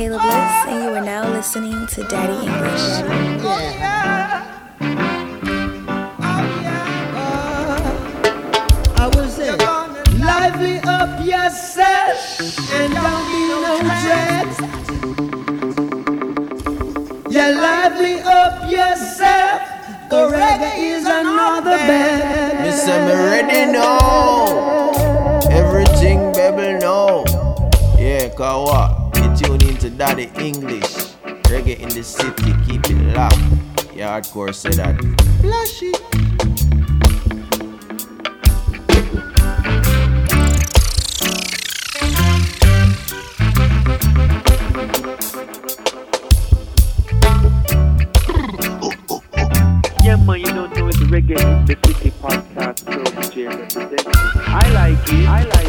Kayla Bliss, and you are now listening to Daddy English. Yeah. I will say, lively up yourself and don't be no dread. Yeah, lively up yourself. The reggae is another bed. Me say me ready now. Everything baby know. Yeah, cause what? Into Daddy English. Reggae in the city, keep it locked. Yeah, hardcore say that. Flashy. Yeah, man, you don't know it's Reggae in the City podcast with Jay representing. I like it, I like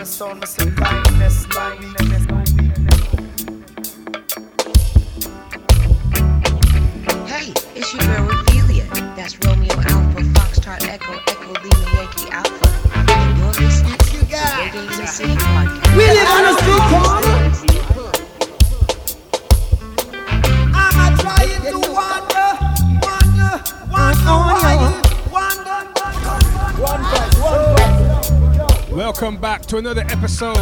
international sound, Mr. Kindness, kindness, kindness. Hey, it's your girl Ophelia. That's Romeo Alpha, Foxtrot Echo, Echo Lima Yankee Alpha. And you're listening to the Reggae in City podcast. We live on Welcome back to another episode.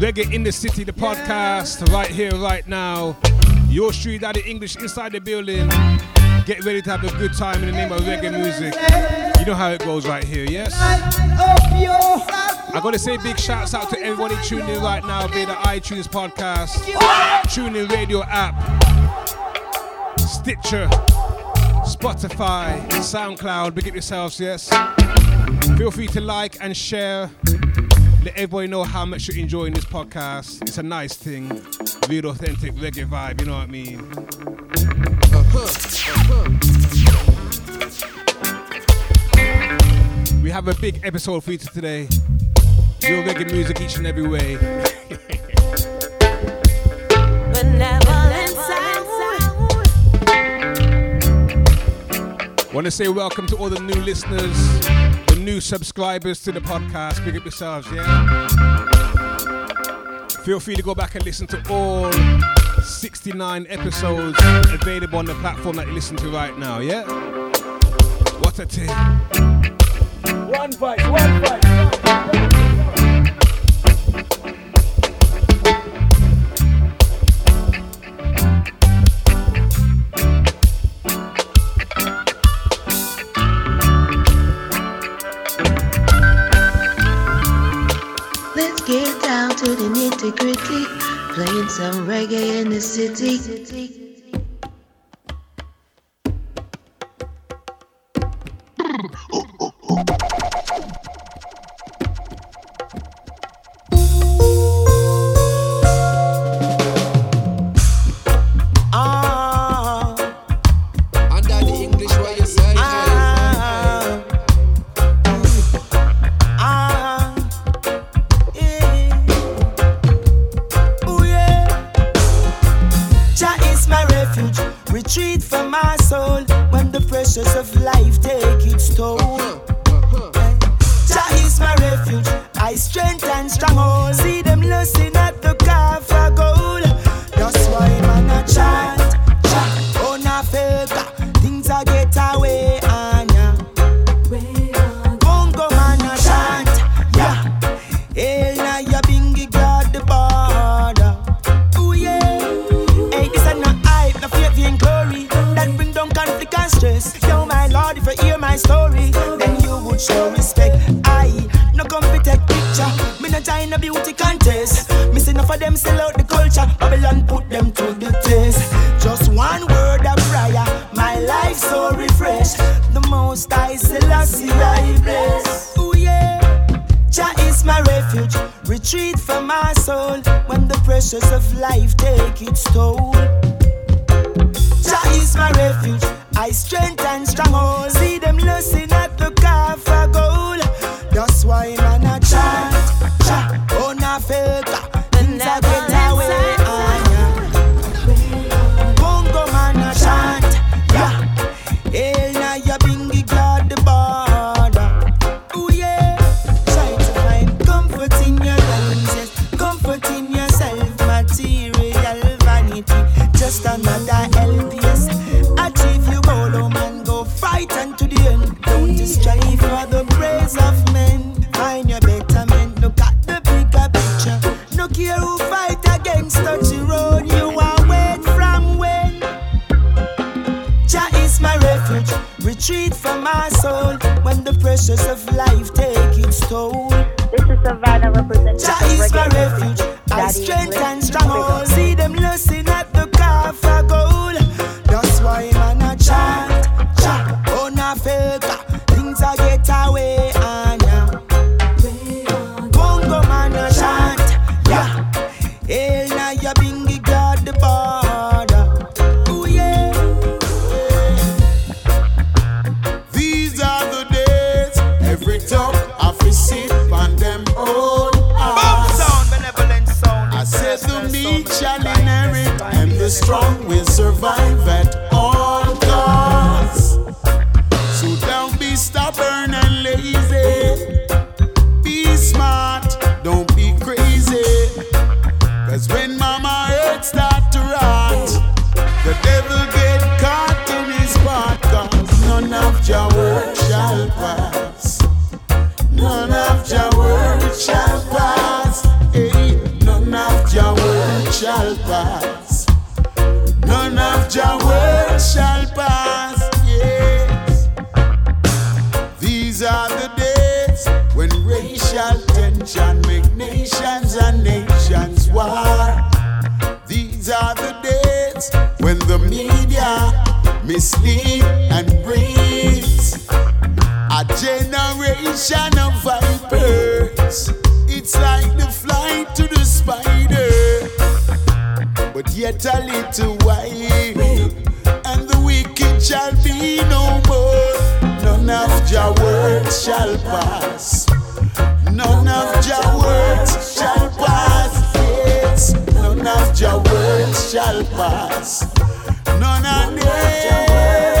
Reggae in the City, the podcast, right here, right now. Your street daddy English inside the building. Get ready to have a good time in the name of reggae music. You know how it goes right here, yes? I gotta say big shouts out to everybody tuning in right now via the iTunes podcast, TuneIn radio app, Stitcher, Spotify, SoundCloud. Big up yourselves, yes. Feel free to like and share. Let everybody know how much you're enjoying this podcast. It's a nice thing, real authentic reggae vibe. You know what I mean? We have a big episode for you today. Real reggae music each and every way. Want to say welcome to all the new listeners, new subscribers to the podcast. Big up yourselves, yeah? Feel free to go back and listen to all 69 episodes available on the platform that you listen to right now, yeah? What a thing. One fight, one fight. To the nitty gritty. Playing some reggae in the city. racial tension make nations and nations war. These are the days when the media mislead and breeds a generation of vipers. It's like the fly to the spider, but yet a little while, and the wicked shall be no more. None of your words shall pass. None of your words shall pass. None of your words shall pass. None of your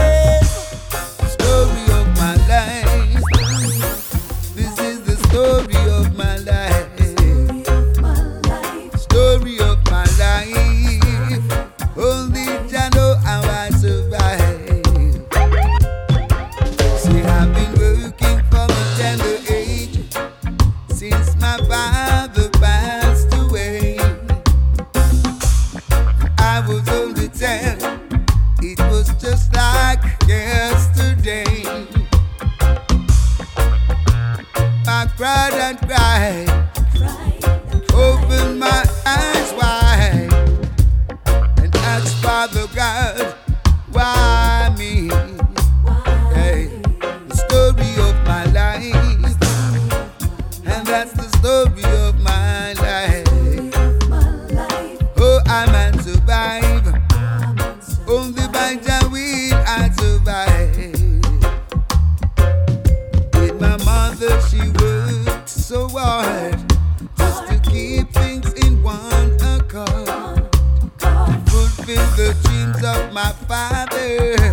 my father.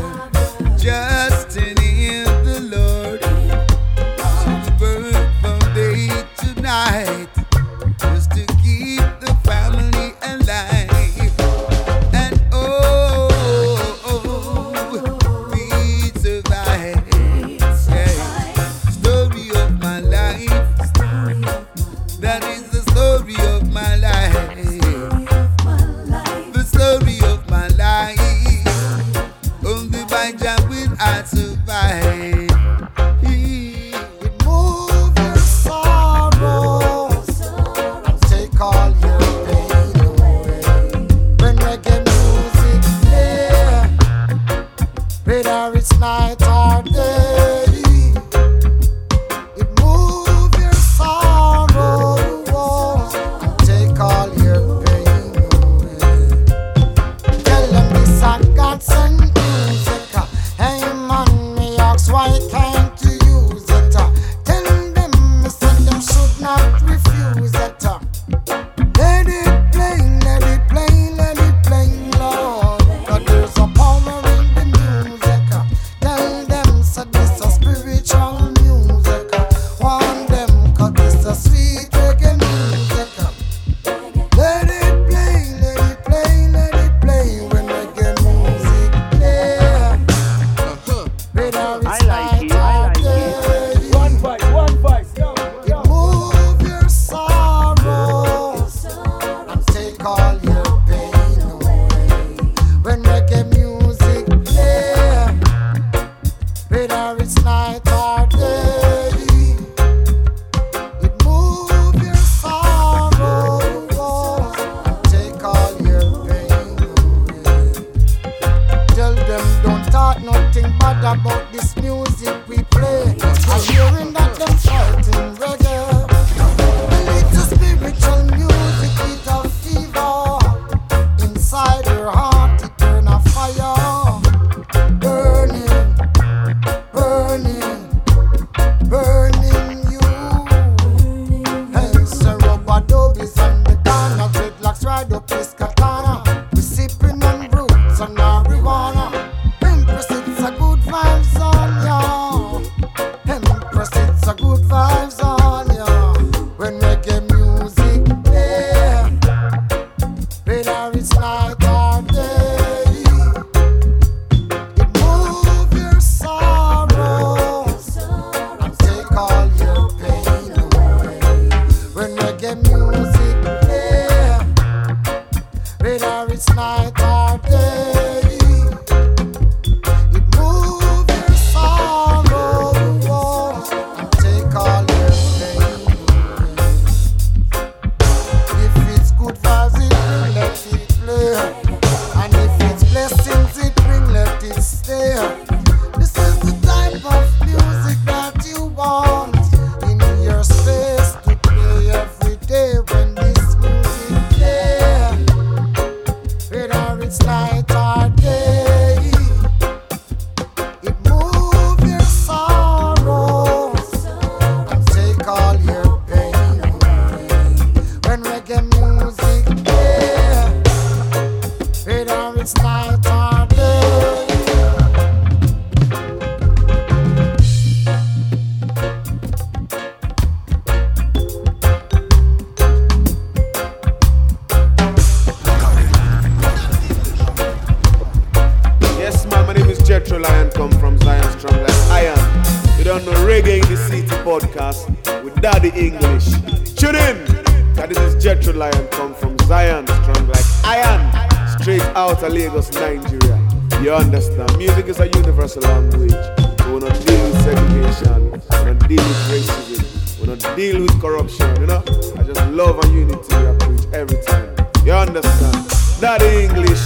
Understand? Music is a universal language. So we don't deal with segregation. We don't deal with racism. We don't deal with corruption, you know? I just love and unity I preach every time. You understand? Daddy English,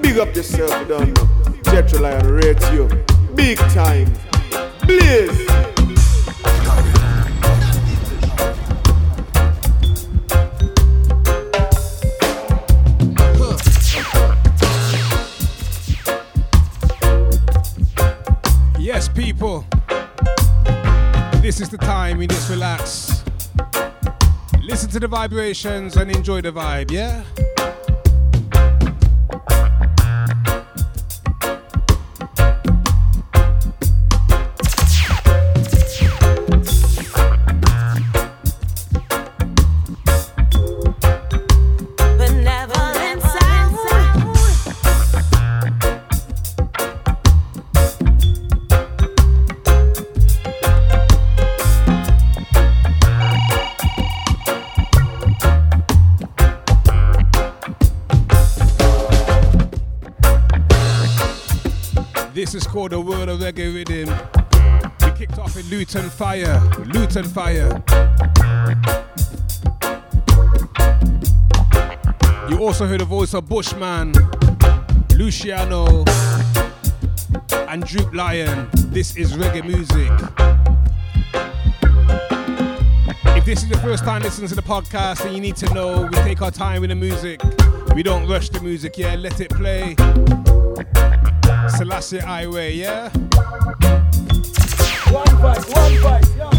big up yourself, you don't know. Jetro Lion rate you. Big time. Vibrations and enjoy the vibe, yeah? Called the World of Reggae Rhythm. We kicked off with Luton Fyah. Luton Fyah. You also heard the voice of Bushman, Luciano, and Droop Lion. This is reggae music. If this is the first time listening to the podcast, then you need to know we take our time with the music. We don't rush the music, yeah, let it play. Selassie Highway, yeah? One vibe, one vibe, yo,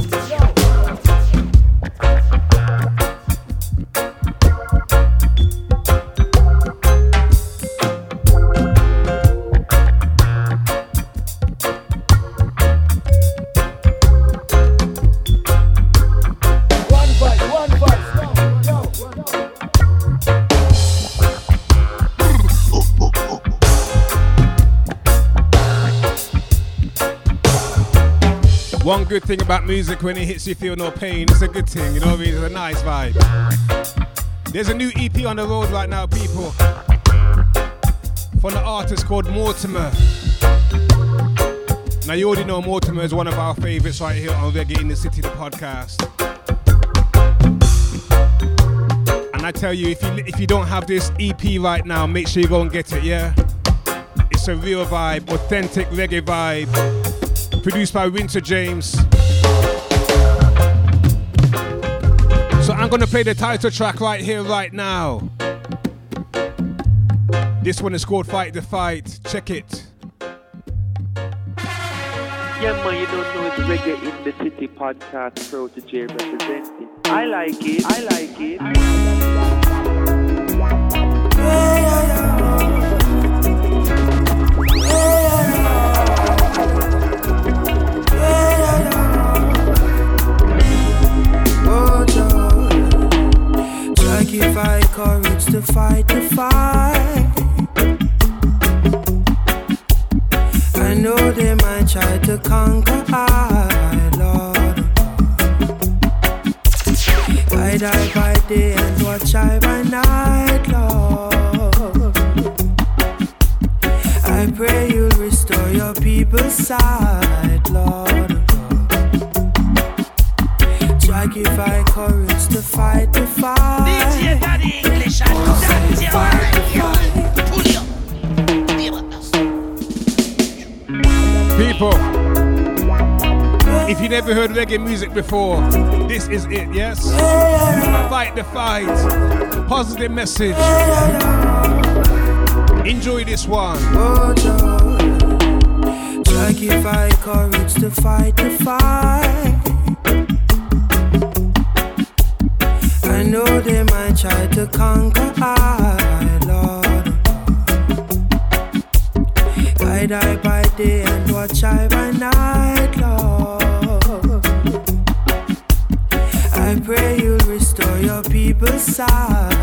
good thing about music when it hits you feel no pain. It's a good thing, you know what I mean? It's a nice vibe. There's a new EP on the road right now, people. From an artist called Mortimer. Now you already know Mortimer is one of our favourites right here on Reggae in the City, the podcast. And I tell you, if you if you don't have this EP right now, make sure you go and get it. Yeah, it's a real vibe, authentic reggae vibe produced by Winta James. So I'm gonna play the title track right here, right now. This one is called Fight the Fight. Check it. Yeah, man, you don't know it's Reggae in the City podcast, Protoje representing. I like it, I like it. I like it. to fight to fight heard reggae music before. This is it, yes? Fight the fight. Positive message. Enjoy this one. Try give I courage to fight the fight. I know they might try to conquer I, Lord. Guide I by day and watch I by night. dançar.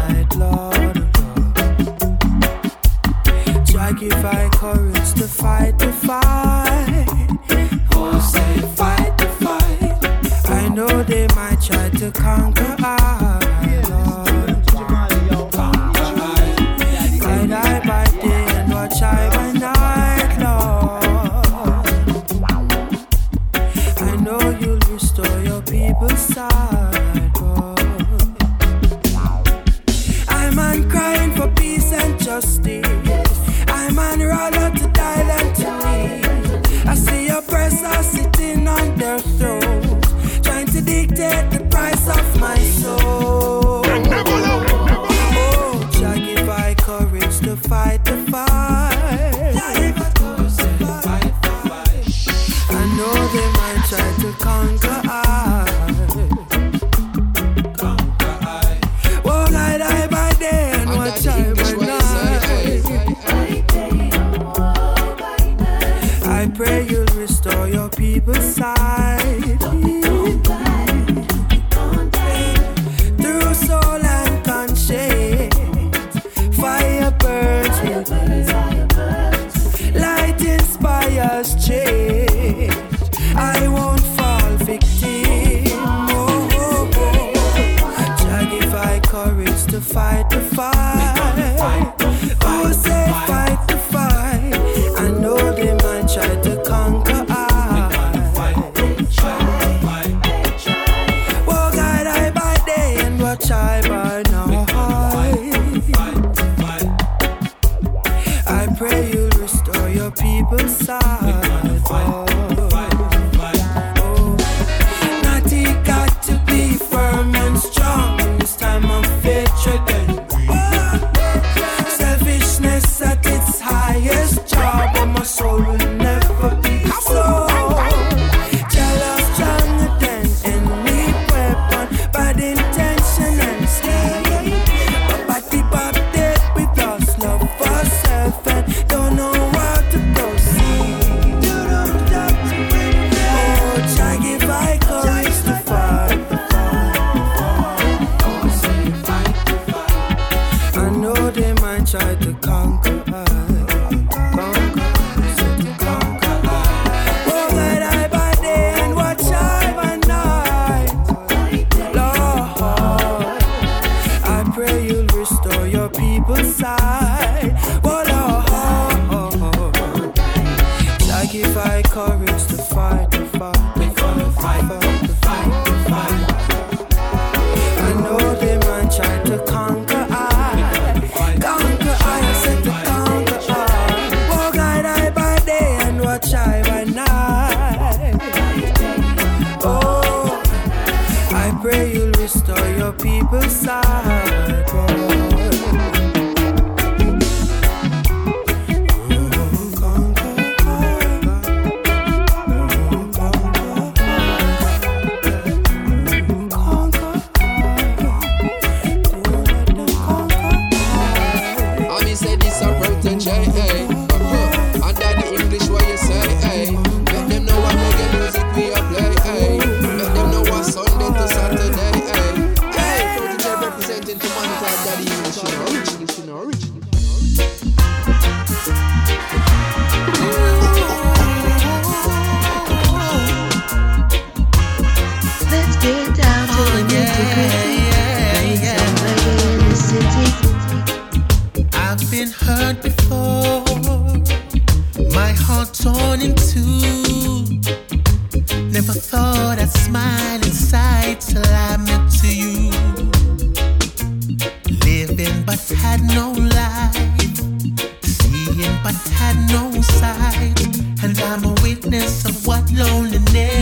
Try to conquer. what loneliness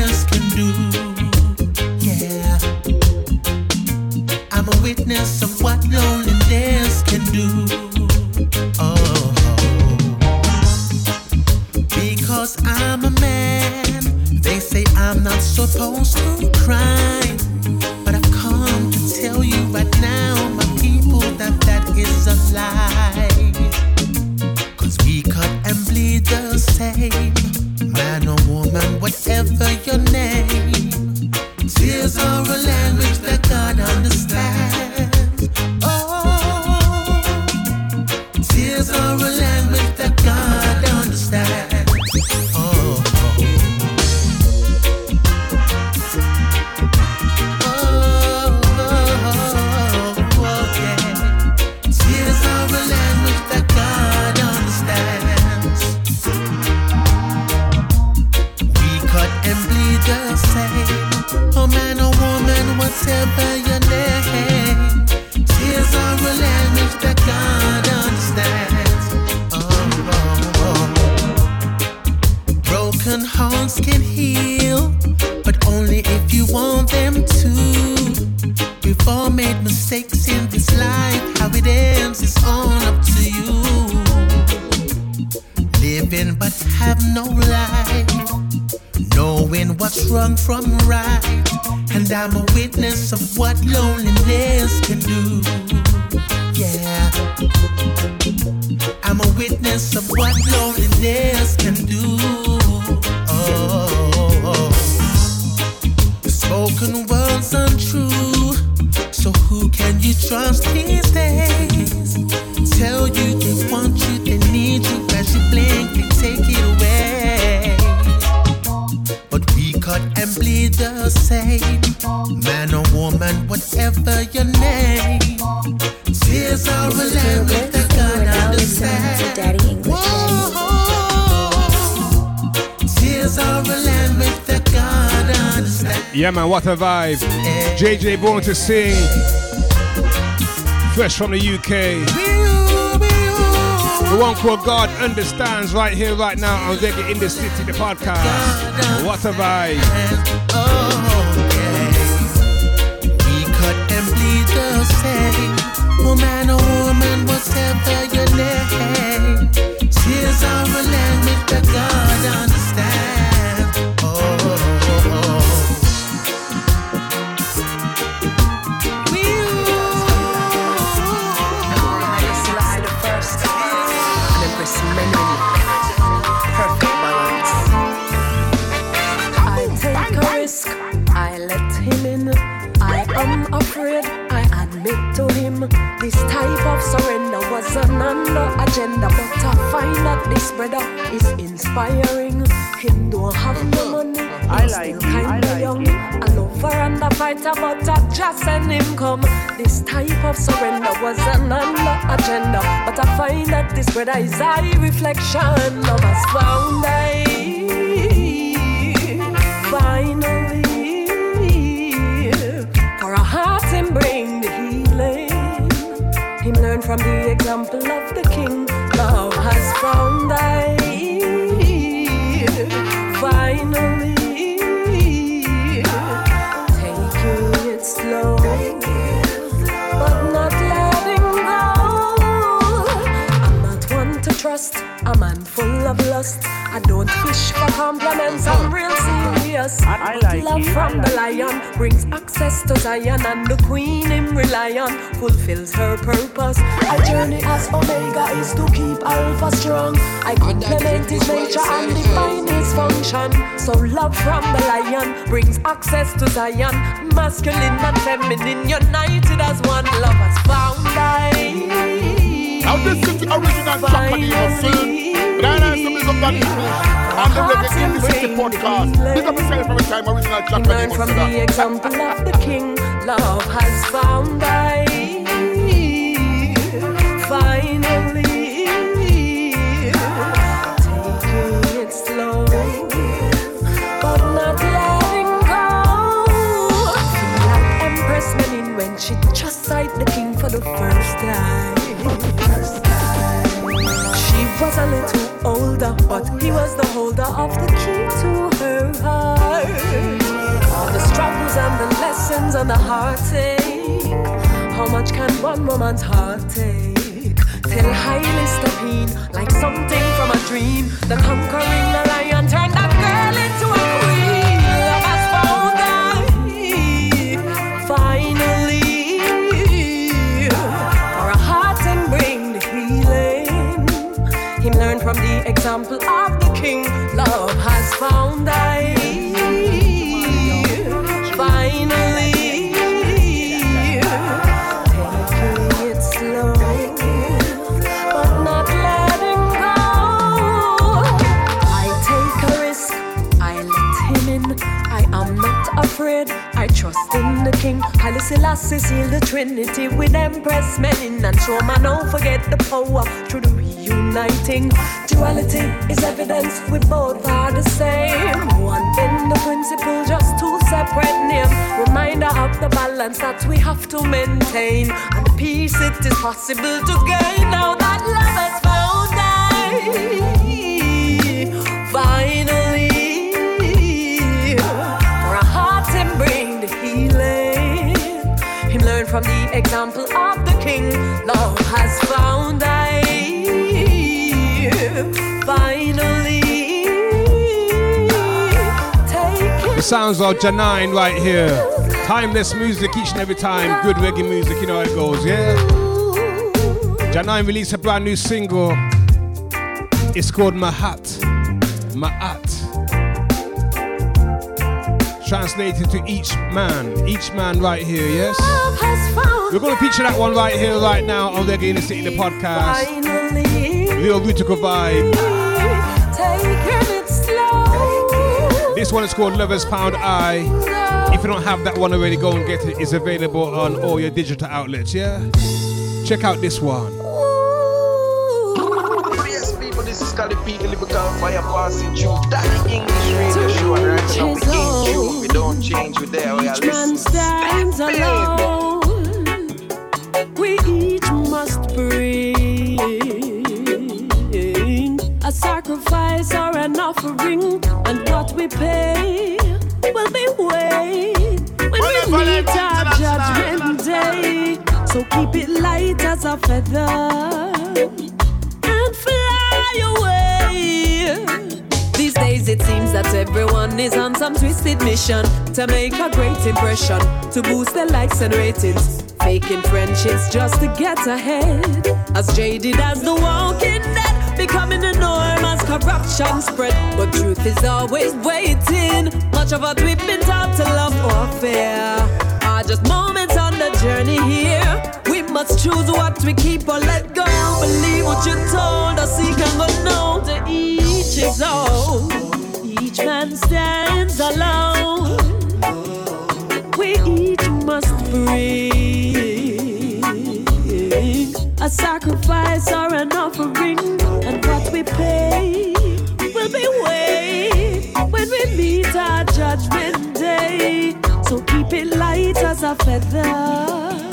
man, what a vibe. JJ Born to Sing, fresh from the UK. The one called God Understands right here, right now I'm Reggae in the City, the podcast. What a vibe. No man or woman, whatever your name, tears are a land that God understands. man no agenda, but I find that this brother is inspiring. Him don't have no money, I like still kinda like young. Him. A lover and a fighter, but I just send him come. This type of surrender was an under agenda, but I find that this brother is a reflection of us found. from the example of the king. Love has found thy just. I don't fish for compliments, I'm real serious. I like Love it, from I the lion brings access to Zion, and the queen him rely on fulfills her purpose. I journey as Omega is to keep Alpha strong. I complement his nature and define his function. So love from the lion brings access to Zion, masculine and feminine united as one. Love has found I. Now this is the original track of the scene. But I know some up that English and the Reggae in the City podcast. Big up yourself every time original track Learn of from the the example of the king. Love has found I. Finally, taking it slow, but not letting go. Feel like Empress Menen when she sight the king for the first time. Was a little older, but he was the holder of the key to her heart. All the struggles and the lessons and the heartache. How much can one woman's heart take? Till highly stepping like something from a dream. The conquering lion turned that girl from the example of the king. Love has found I finally taking it slow, but not letting go. I take a risk, I let him in. I am not afraid, I trust in the king. Haile seal the Trinity with Empress Menen and show man don't forget the power through the reuniting. Duality is evidence, we both are the same. One in the principle, just two separate names. Reminder of the balance that we have to maintain. And peace it is possible to gain now that love has found I. Finally, from the example of the king. Love has found The sounds of Jah9 right here. Timeless music each and every time. Good reggae music, you know how it goes, yeah? Jah9 released a brand new single. It's called Mahat. Maat. Translated to each man. Each man right here, yes? We're going to feature that one right here, right now on Reggae in the City, the podcast. Real Rutico vibe. Taking it slow. This one is called Lovers Pound Eye. If you don't have that one already, go and get it. It's available on all your digital outlets, yeah? Check out this one. Yes, people, this is Scotty P, the lyrical fire passing through. That English radio show, and right now we ain't true. We don't change, we there, we are Each man listening. stands alone. We each must bring sacrifice or an offering, and what we pay will be weighed when we meet our judgment day. So keep it light as a feather and fly away. These days it seems that everyone is on some twisted mission to make a great impression, to boost their likes and ratings. Faking friendships just to get ahead. As jaded as the walking dead, becoming norm as corruption spread. But truth is always waiting. Much of what we've been taught to love or fear are just moments on the journey here. We must choose what we keep or let go. Believe what you're told, or seek and go know to each his own. Each man stands alone. We each must a sacrifice or an offering, and what we pay will be weighed when we meet our judgment day. So keep it light as a feather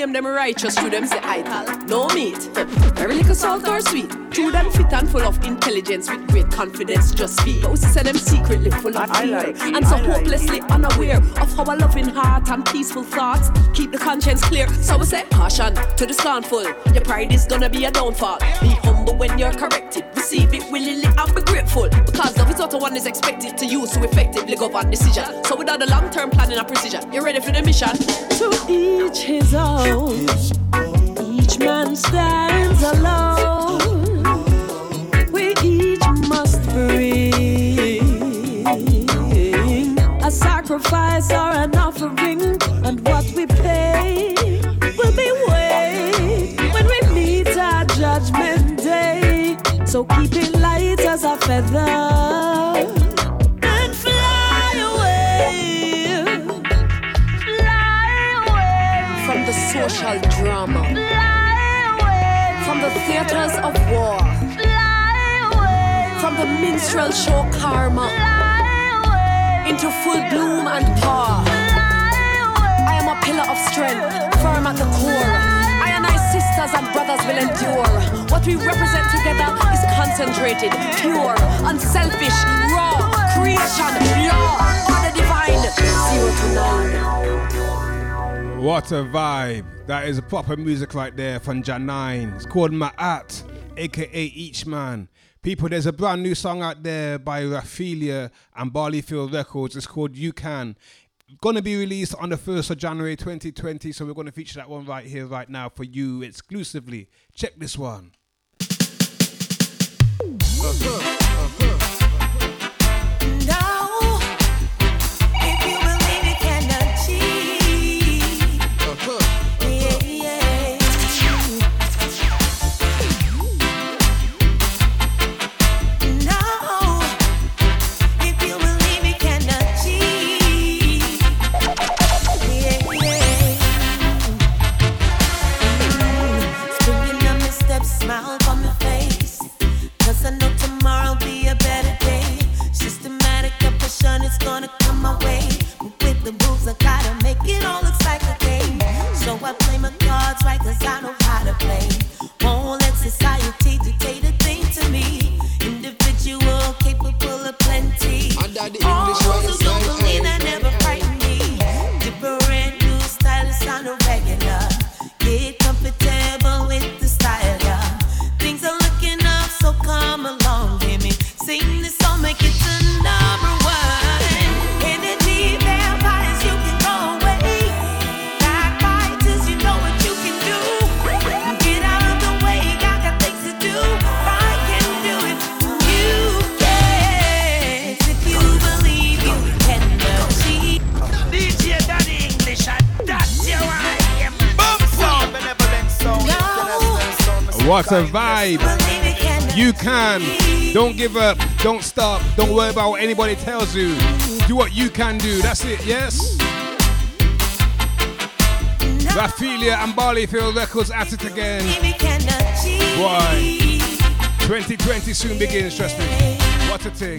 claim them righteous, to them say idle. No meat, very little salt or sweet. True them fit and full of intelligence with great confidence. Just speak. But we say them secretly full of I fear like and so hopelessly unaware of how a loving heart and peaceful thoughts keep the conscience clear. So we say caution to the scornful. Your pride is gonna be a downfall. Be humble when you're corrected. Receive it willingly and be grateful because love is what one is expected to use to effectively govern decision. So without a long-term planning and precision, you're ready for the mission. To each his own. Each man stands alone. We each must bring a sacrifice or an offering, and what we pay will be weighed when we meet our judgment day. So keep it light as a feather. Social drama. From the theaters of war. From the minstrel show karma. Into full bloom and power. I am a pillar of strength, firm at the core. I and I sisters and brothers will endure. What we represent together is concentrated, pure, unselfish, raw, creation, law, order divine, zero to none. What a vibe. That is proper music right there from Jah9. It's called Ma'at, aka Each Man. People, there's a brand new song out there by Raphaelia and Barleyfield Records. It's called You Can. Gonna be released on the 1st of January 2020, so we're gonna feature that one right here, right now for you exclusively. Check this one. if Don't give up. Don't stop. Don't worry about what anybody tells you. Do what you can do. That's it, yes? Raphaelia and Barleyfield Records at it again. Why? 2020 soon begins, trust me. What a thing.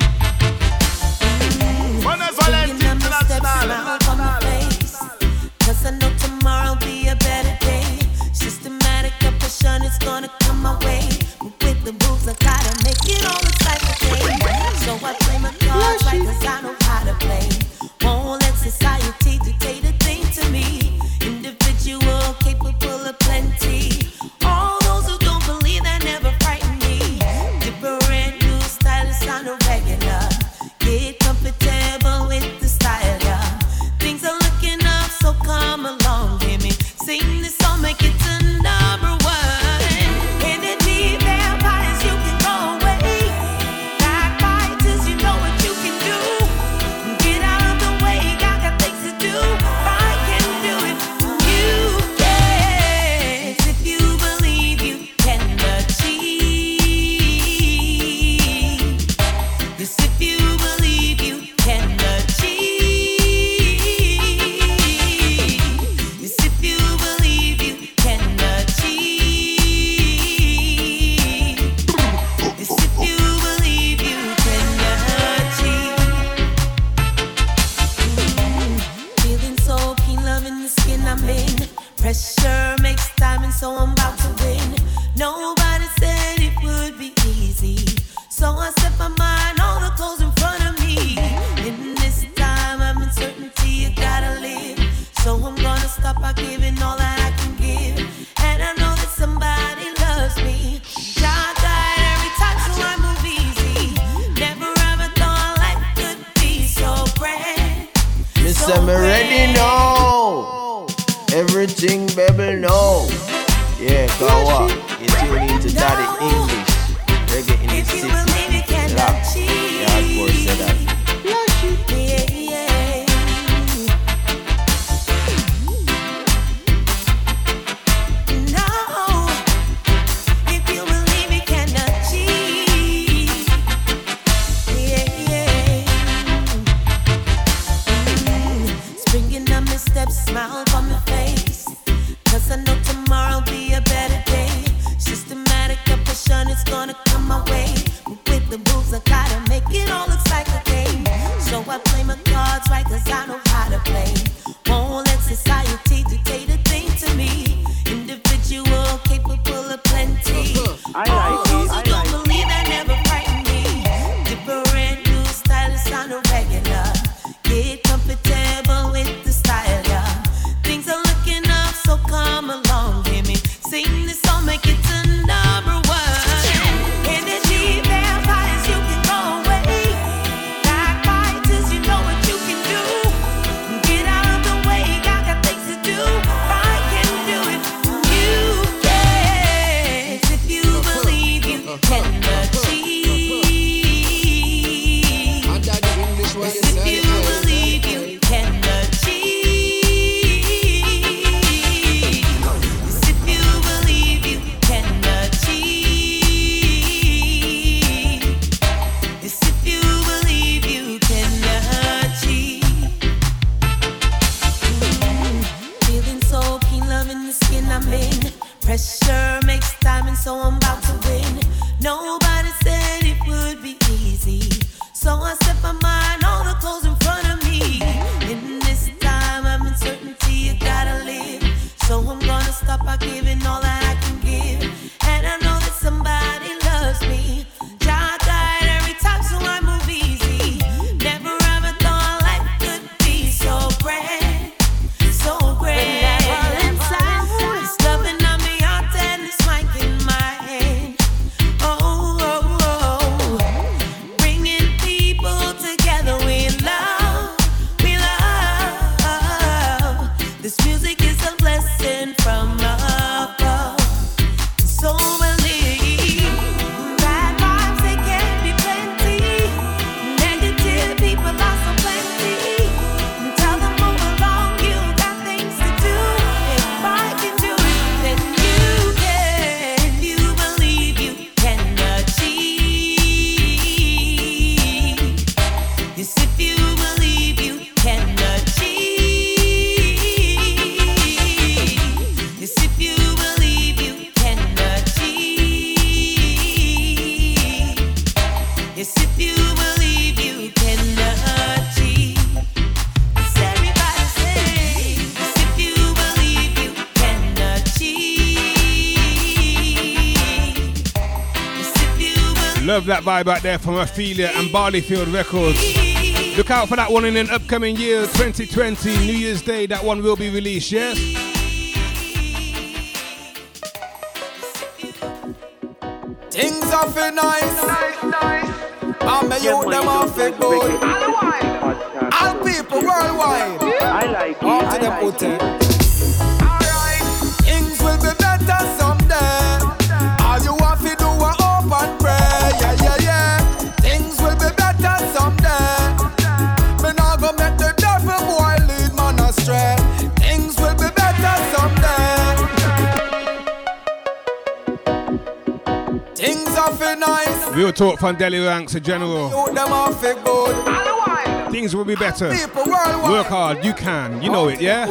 casa, cara. blessing from above. So believe. Love that vibe out there from Ophelia and Barleyfield Records. Look out for that one in an upcoming year, 2020, New Year's Day, that one will be released, yes? Things are feel nice. I'm a youth, them are fit good. All people worldwide. I like it. All to the like Real talk from Delhi ranks in general. Things will be better. Work hard, you can, you know it, yeah?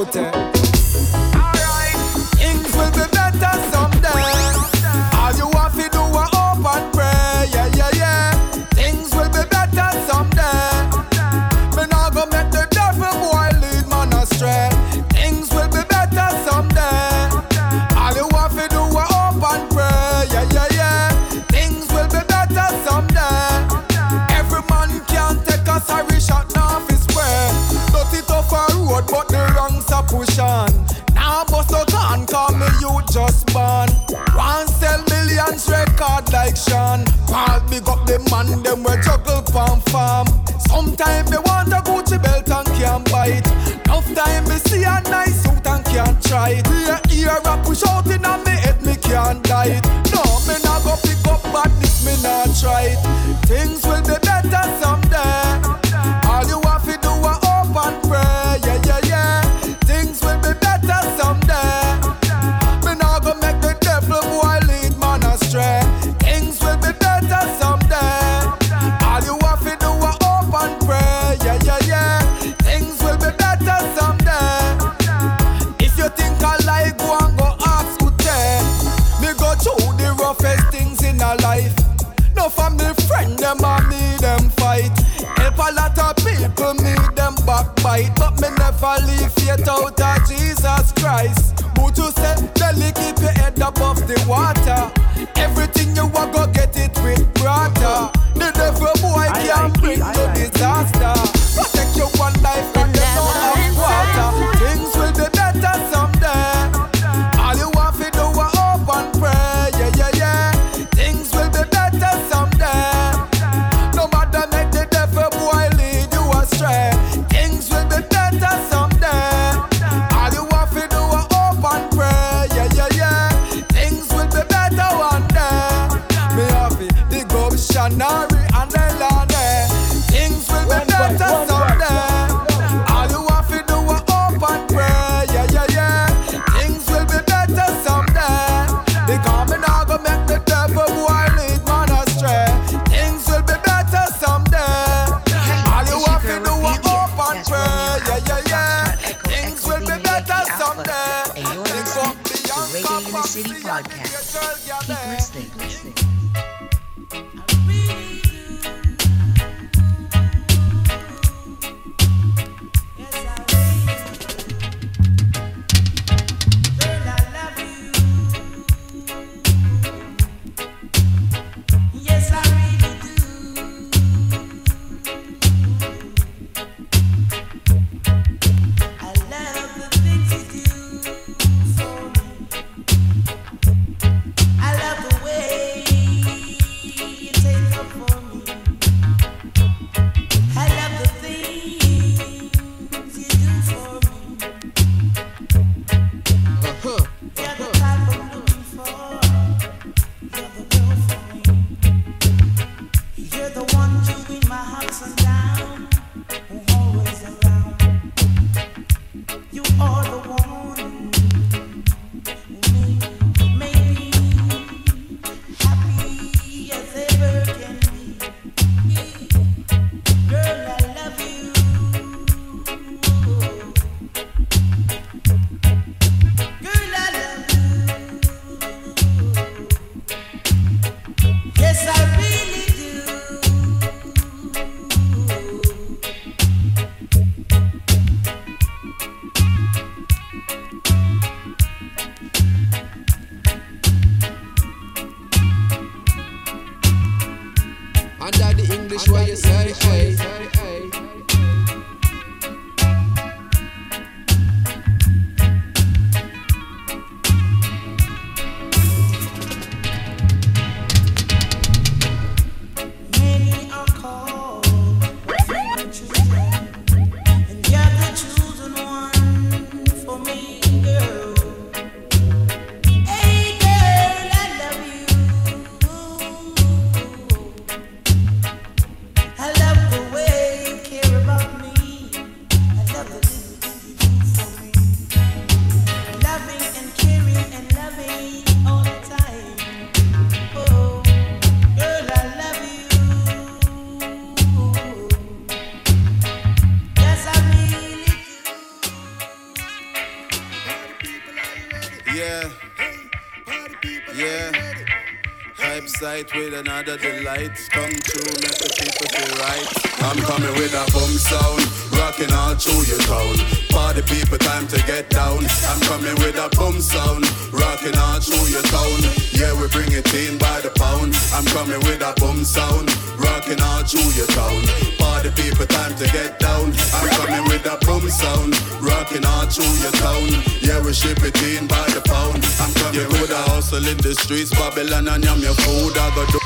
Another delight come true make the people feel right. I'm coming with a boom sound, rocking all through your town. Party people, time to get down. I'm coming with a boom sound, rocking all through your town. Yeah, we bring it in by the pound. I'm coming with a boom sound, rocking all through your town. Party people, time to get down. I'm coming with a boom sound, rocking all through your town. Yeah, we ship it in by the pound. I'm coming yeah, with a hustle in the streets, Babylon, and I'm your food. I go do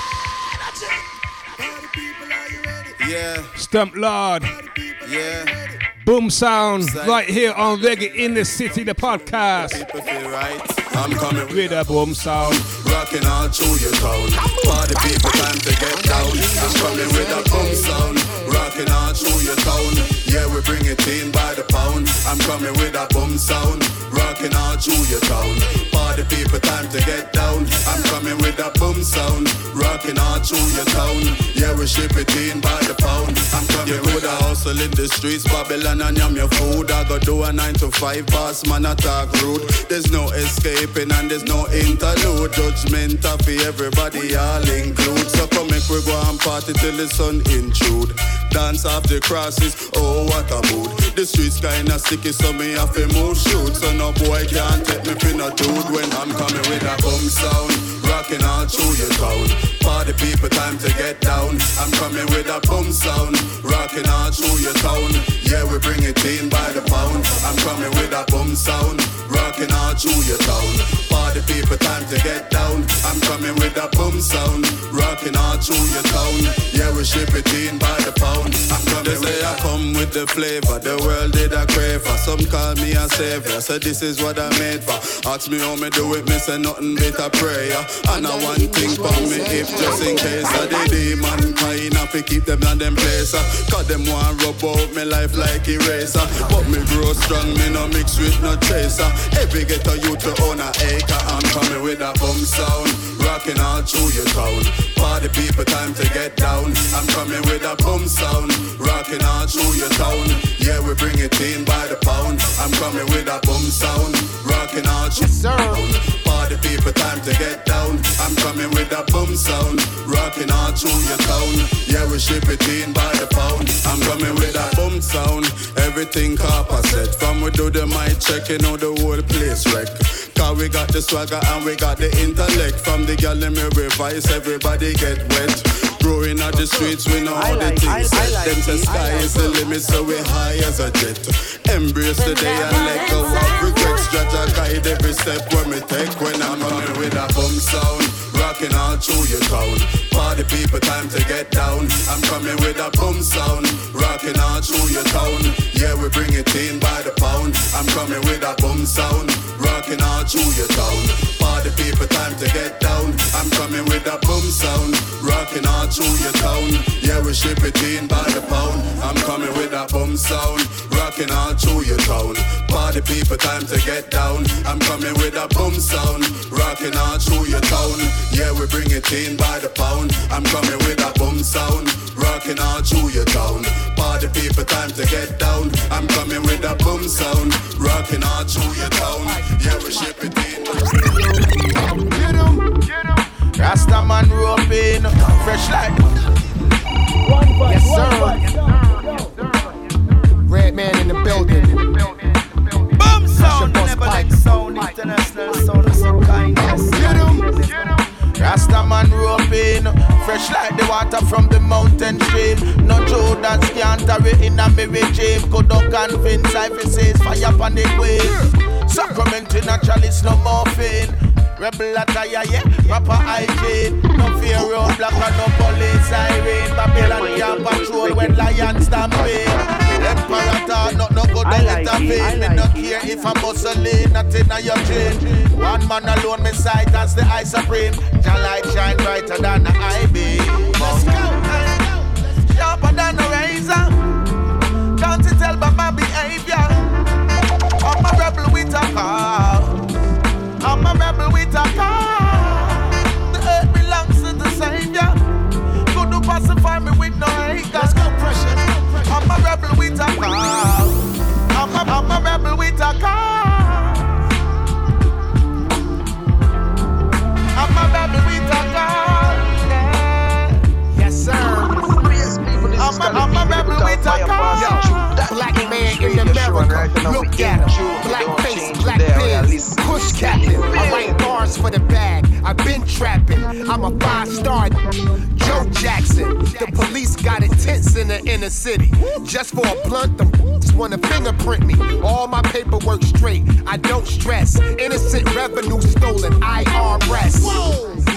Yeah. Stump Lord. Yeah. Boom sound right here on Reggae in the City, the podcast. I'm coming with a boom sound. Rocking all through your town. Party people time to get down. I'm coming with a boom sound. Rocking all through your town. Yeah, we bring it in by the pound. I'm coming with a boom sound. Rocking all through your town. Party people time to get down. I'm coming with a boom sound through your town. Yeah, we ship it in by the pound. I'm coming with a hustle in the streets, Babylon and yam your food. I go do a nine to five boss man attack rude. There's no escaping and there's no interlude. Judgment of everybody all include. So come make we go and party till the sun intrude. Dance off the crosses, oh what a mood. The streets kinda sticky, so me have to move shoot. So no boy can't take me for no dude when I'm coming with a boom sound. Rocking all through your town. Party people, time to get down. I'm coming with a boom sound. Rocking all through your town. Yeah, we bring it in by the pound. I'm coming with a boom sound. Rocking all through your town. Party people, time to get down. I'm coming with a boom sound. Rocking all through your town. Yeah, we ship it in by the pound. I'm coming they say I come with the flavor. The world did a crave for. Some call me a savior. So this is what I made for. Ask me how me do it. Me say nothing but a prayer. And I one thing for me if just in case I the demon kind of keep them on them place. Cause them want rub out me life like eraser. But me grow strong, me no mix with no chaser. Every ghetto youth to own a acre. I'm coming with a boom sound. Rocking all through your town. Party people, time to get down. I'm coming with a boom sound. Rocking all through your town. Yeah, we bring it in by the pound. I'm coming with a boom sound. Rocking all through your town. Party people, time to get down. I'm coming with a boom sound. Rocking all through your town. Yeah, we ship it in by the pound. I'm coming with a boom sound. Everything copper set. From we do the mic checking out the whole place wreck. Cause we got the swagger and we got the intellect. From the gal in me revise, everybody get wet. Growing out the streets, we know how the things set. Them say sky is the limit, so we high as a jet. Embrace the day and let go of regrets. Judge I guide every step when we take. When I'm coming with a boom sound, rocking all through your town. Party people, time to get down. I'm coming with a boom sound, rocking all through your town. Yeah, we bring it in by the pound. I'm coming with a boom sound, rocking all through your town. Party people, time to get down. I'm coming with a boom sound, rocking all through your town. Yeah, we ship it in by the pound. I'm coming with a boom sound, rocking all through your town. Party people, time to get down. I'm coming with a boom sound, rocking all through your town. Yeah, we bring it in by the pound. I'm coming with a boom sound, rocking all through your town. Party people, time to get down. I'm coming with a boom sound, rocking all through your town. Yeah, we ship it in. Get him, get him. Rasta man roping, fresh like. Yes, sir. Red man in the building. Boom sound, never like sound, international sound of some kindness. Get him, get him. Rasta man roping, fresh like the water from the mountain stream. No Judas can't hurry in a me regime. Could not convince I says fire upon the queen. Sacrament in no morphine. Rebel attire, yeah, proper hygiene. No fear roadblock and no police siren. Babylon can't patrol when lions stampede. Emperor thought not no good I on like it a it, I. Me no care if I'm muscling, nothing on your chain. One man alone, me sight as the eye supreme. Your light shine brighter than the eye beam. Let's go, let's go. sharper than a razor. The city. Just for a blunt, them wanna fingerprint me. All my paperwork straight. I don't stress. Innocent revenue stolen. IRS.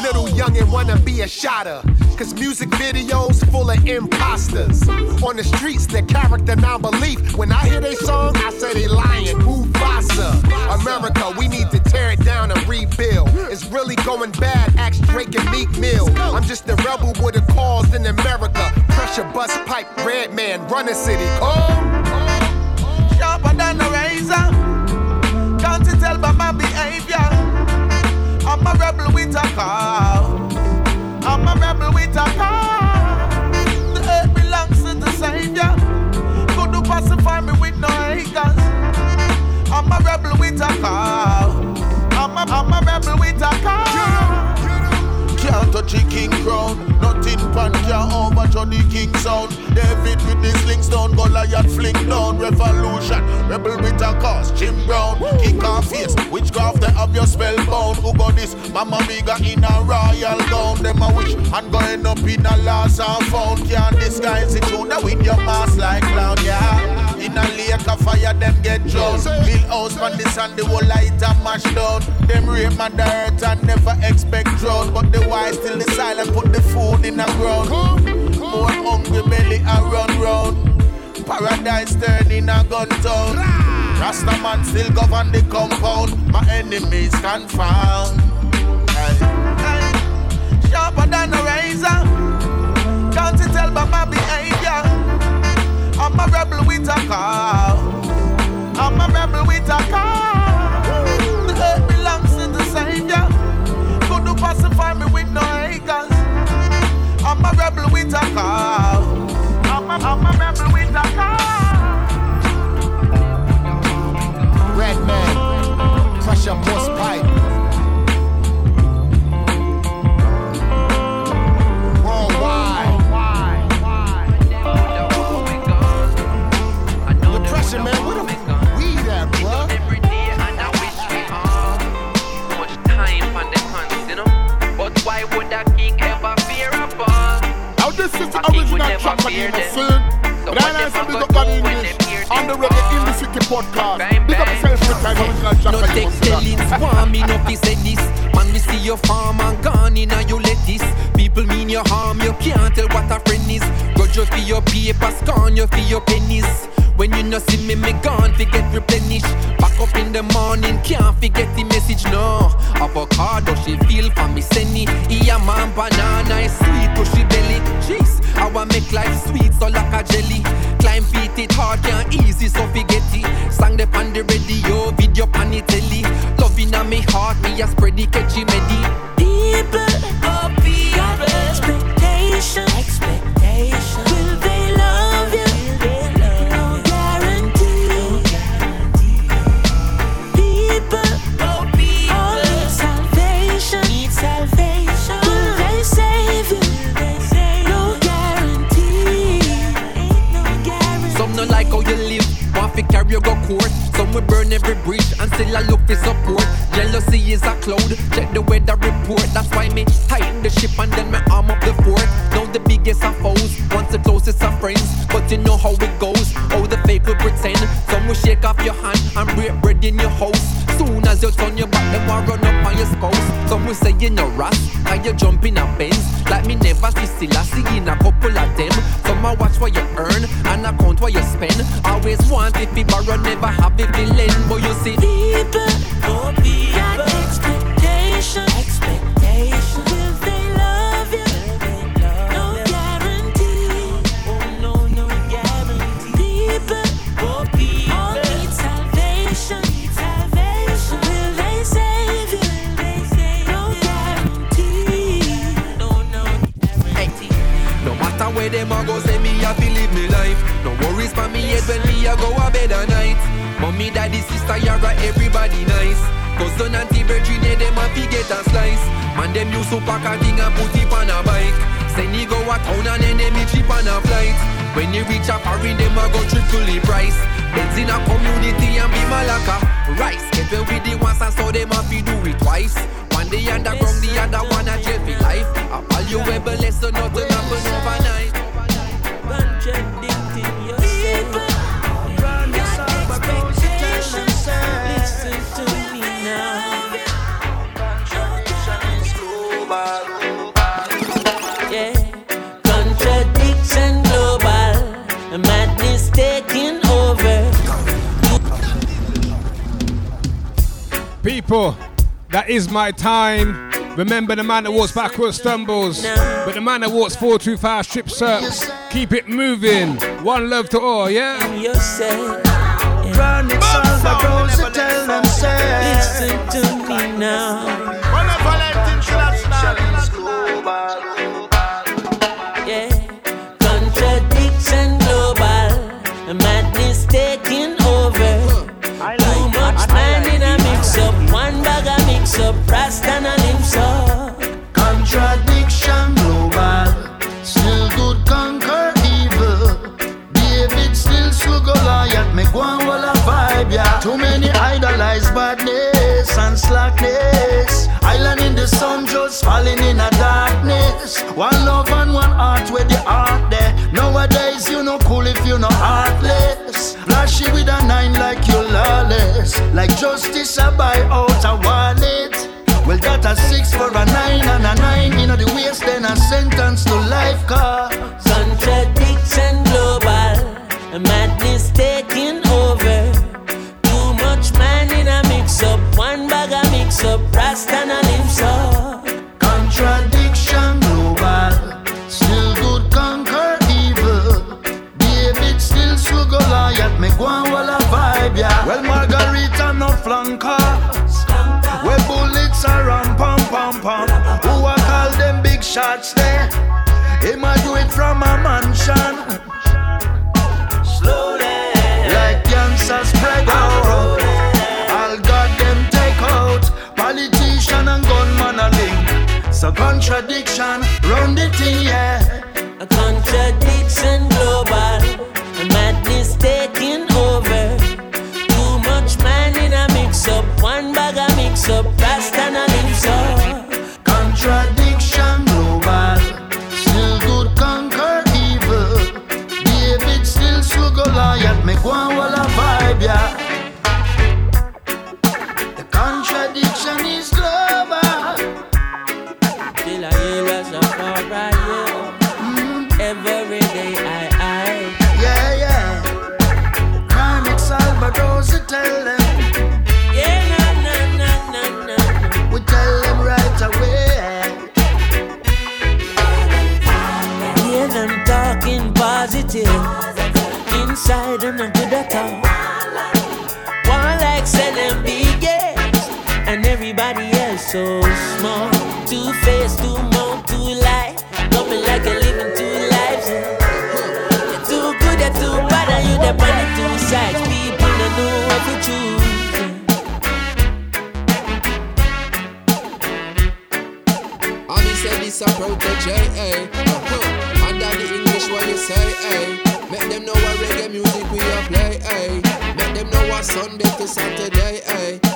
Little youngin' wanna be a shotter. Cause music videos full of imposters. On the streets, their character non belief. When I hear they song, I say they lying. Mufasa. America, we need to tear it down and rebuild. It's really going bad, ask Drake and Meek Mill. I'm just a rebel with a cause in America. Pressure bust pipe, red man, run the city. Sharper than a razor. Can't you tell by my behavior? I'm a rebel with a call. I'm a rebel with a call. The earth belongs to the Savior. Could you pacify me with no haters? I'm a rebel with a call. I'm a, I'm a rebel with a call. Can't touch the king crown. Nothing pan can overthrow the king sound. David with the sling stone, Goliath fling down. Revolution, rebel with a cause. Jim Brown, kick off face. Witchcraft, they have your spell bound. Who got this? Mama Miga in a royal gown. Them a wish and go end up in a lost and found. Can't disguise it, know, with your mask like clown, yeah. In a lake of fire, them get drowned. Build house on the sand, the whole light and mash down. Them rape my dirt and never expect drought. But the wise still the silent, put the food in the ground. More hungry belly and run round. Paradise turn in a gun town. Rasta man still govern the compound. My enemies confound. Sharper than a razor. Can't you tell by my behavior? I'm a rebel with a call. I'm a rebel with a call. The earth belongs to the Savior. Could you pacify me with no haters? I'm a rebel with a call. I'm a, I'm a rebel with a call. Red man, pressure bust pipe. This is the A king would original track fear the. But I big up when English. On the Reggae in the? City podcast. Big up yourself every time original track No of the take scene. tellings, want me no fi say this. Man, we see your farm and gone in and you let this People mean your harm, you can't tell what a friend is. Grudge you for your paper, scorn you for your pennies. When you no see me, me gone, forget replenish. Back up in the morning, can't forget the message, no. Avocado, she feel for me, senny. Yeah, man, banana is sweet, pushy belly Jeez, how I make life sweet, so like a jelly. Climb feet, it hard, can't easy, so forget it. Sang the on the radio, video pan the telly. Loving on me heart, me a spread the catchy medi you go court. Some will burn every bridge and still I look for support. Jealousy is a cloud, check the weather report. That's why me hide the ship and then me arm up the fort. Now the biggest of foes, once the closest of friends. But you know how it goes, how the fake will pretend. Some will shake off your hand and break bread in your house. Soon as you turn your back, them will run up on your spouse. Some will say you're no ras, and you jump in a Benz. Like me never see still I see in a couple of them. Some I watch what you earn and I count what you spend. Always want if you borrow, never have if you lend. But you see, People, oh people, where them a go, say me a fi live me life. No worries for me head when me a go a bed at night. Mommy, daddy, sister, yara, everybody nice. Cousin, auntie, virgin, them a fi get a slice. Man, them use to pack a thing and put it on a bike. Send he go a town and then them me cheap on a flight. When you reach a foreign, them a go triple the price. Benz in a community and be malaka. Rice, get well with the ones and so them a fi do it twice. One day underground, the other one a jail for life. A valuable lesson, nothing happen people, that is my time. Remember the man that walks backwards stumbles, but the man that walks forward too fast trips up. Keep it moving. One love to all, yeah? Chronic Salvador, tell them, say, listen to me now. Up, Rasta and a lips up. Contradiction global. Still good conquer evil. David still slug Goliath. Make one wall a vibe, yeah. Too many idolize badness and slackness. Island in the sun just falling in a darkness. One love and one heart where the heart there. Nowadays you no cool if you no heartless. Flashy with a nine like you lawless. Like justice I buy out a wallet. Well, that a six for a nine and a nine. You know the waste, then a sentence to life car. Contradiction global, madness taking over. Too much man in a mix up, one bag a mix up, Rasta and a lips up. Contradiction Goliath. Make one wall a vibe, yeah. Well, Margarita no flankers. Where bullets are on pom pom pom. Who I call them big shots there? Him a do it from a mansion. Slowly. Like cancer spread out. All got them take out. Politician and gunman a link. So contradiction, run the thing, yeah. A contradiction global, Rasta and a lips up. Contradiction global. Still good conquer evil. David still slug Goliath. Make one wall a vibe, yeah. Inside and into the top. One like selling big yes. And everybody else so small. Two face, two mouth, two lie. Coming like a living two lives. You're too good, you're too bad, and you the on two sides. People don't know what to choose. Said this a Protoje, eh? Sunday to Saturday? Hey,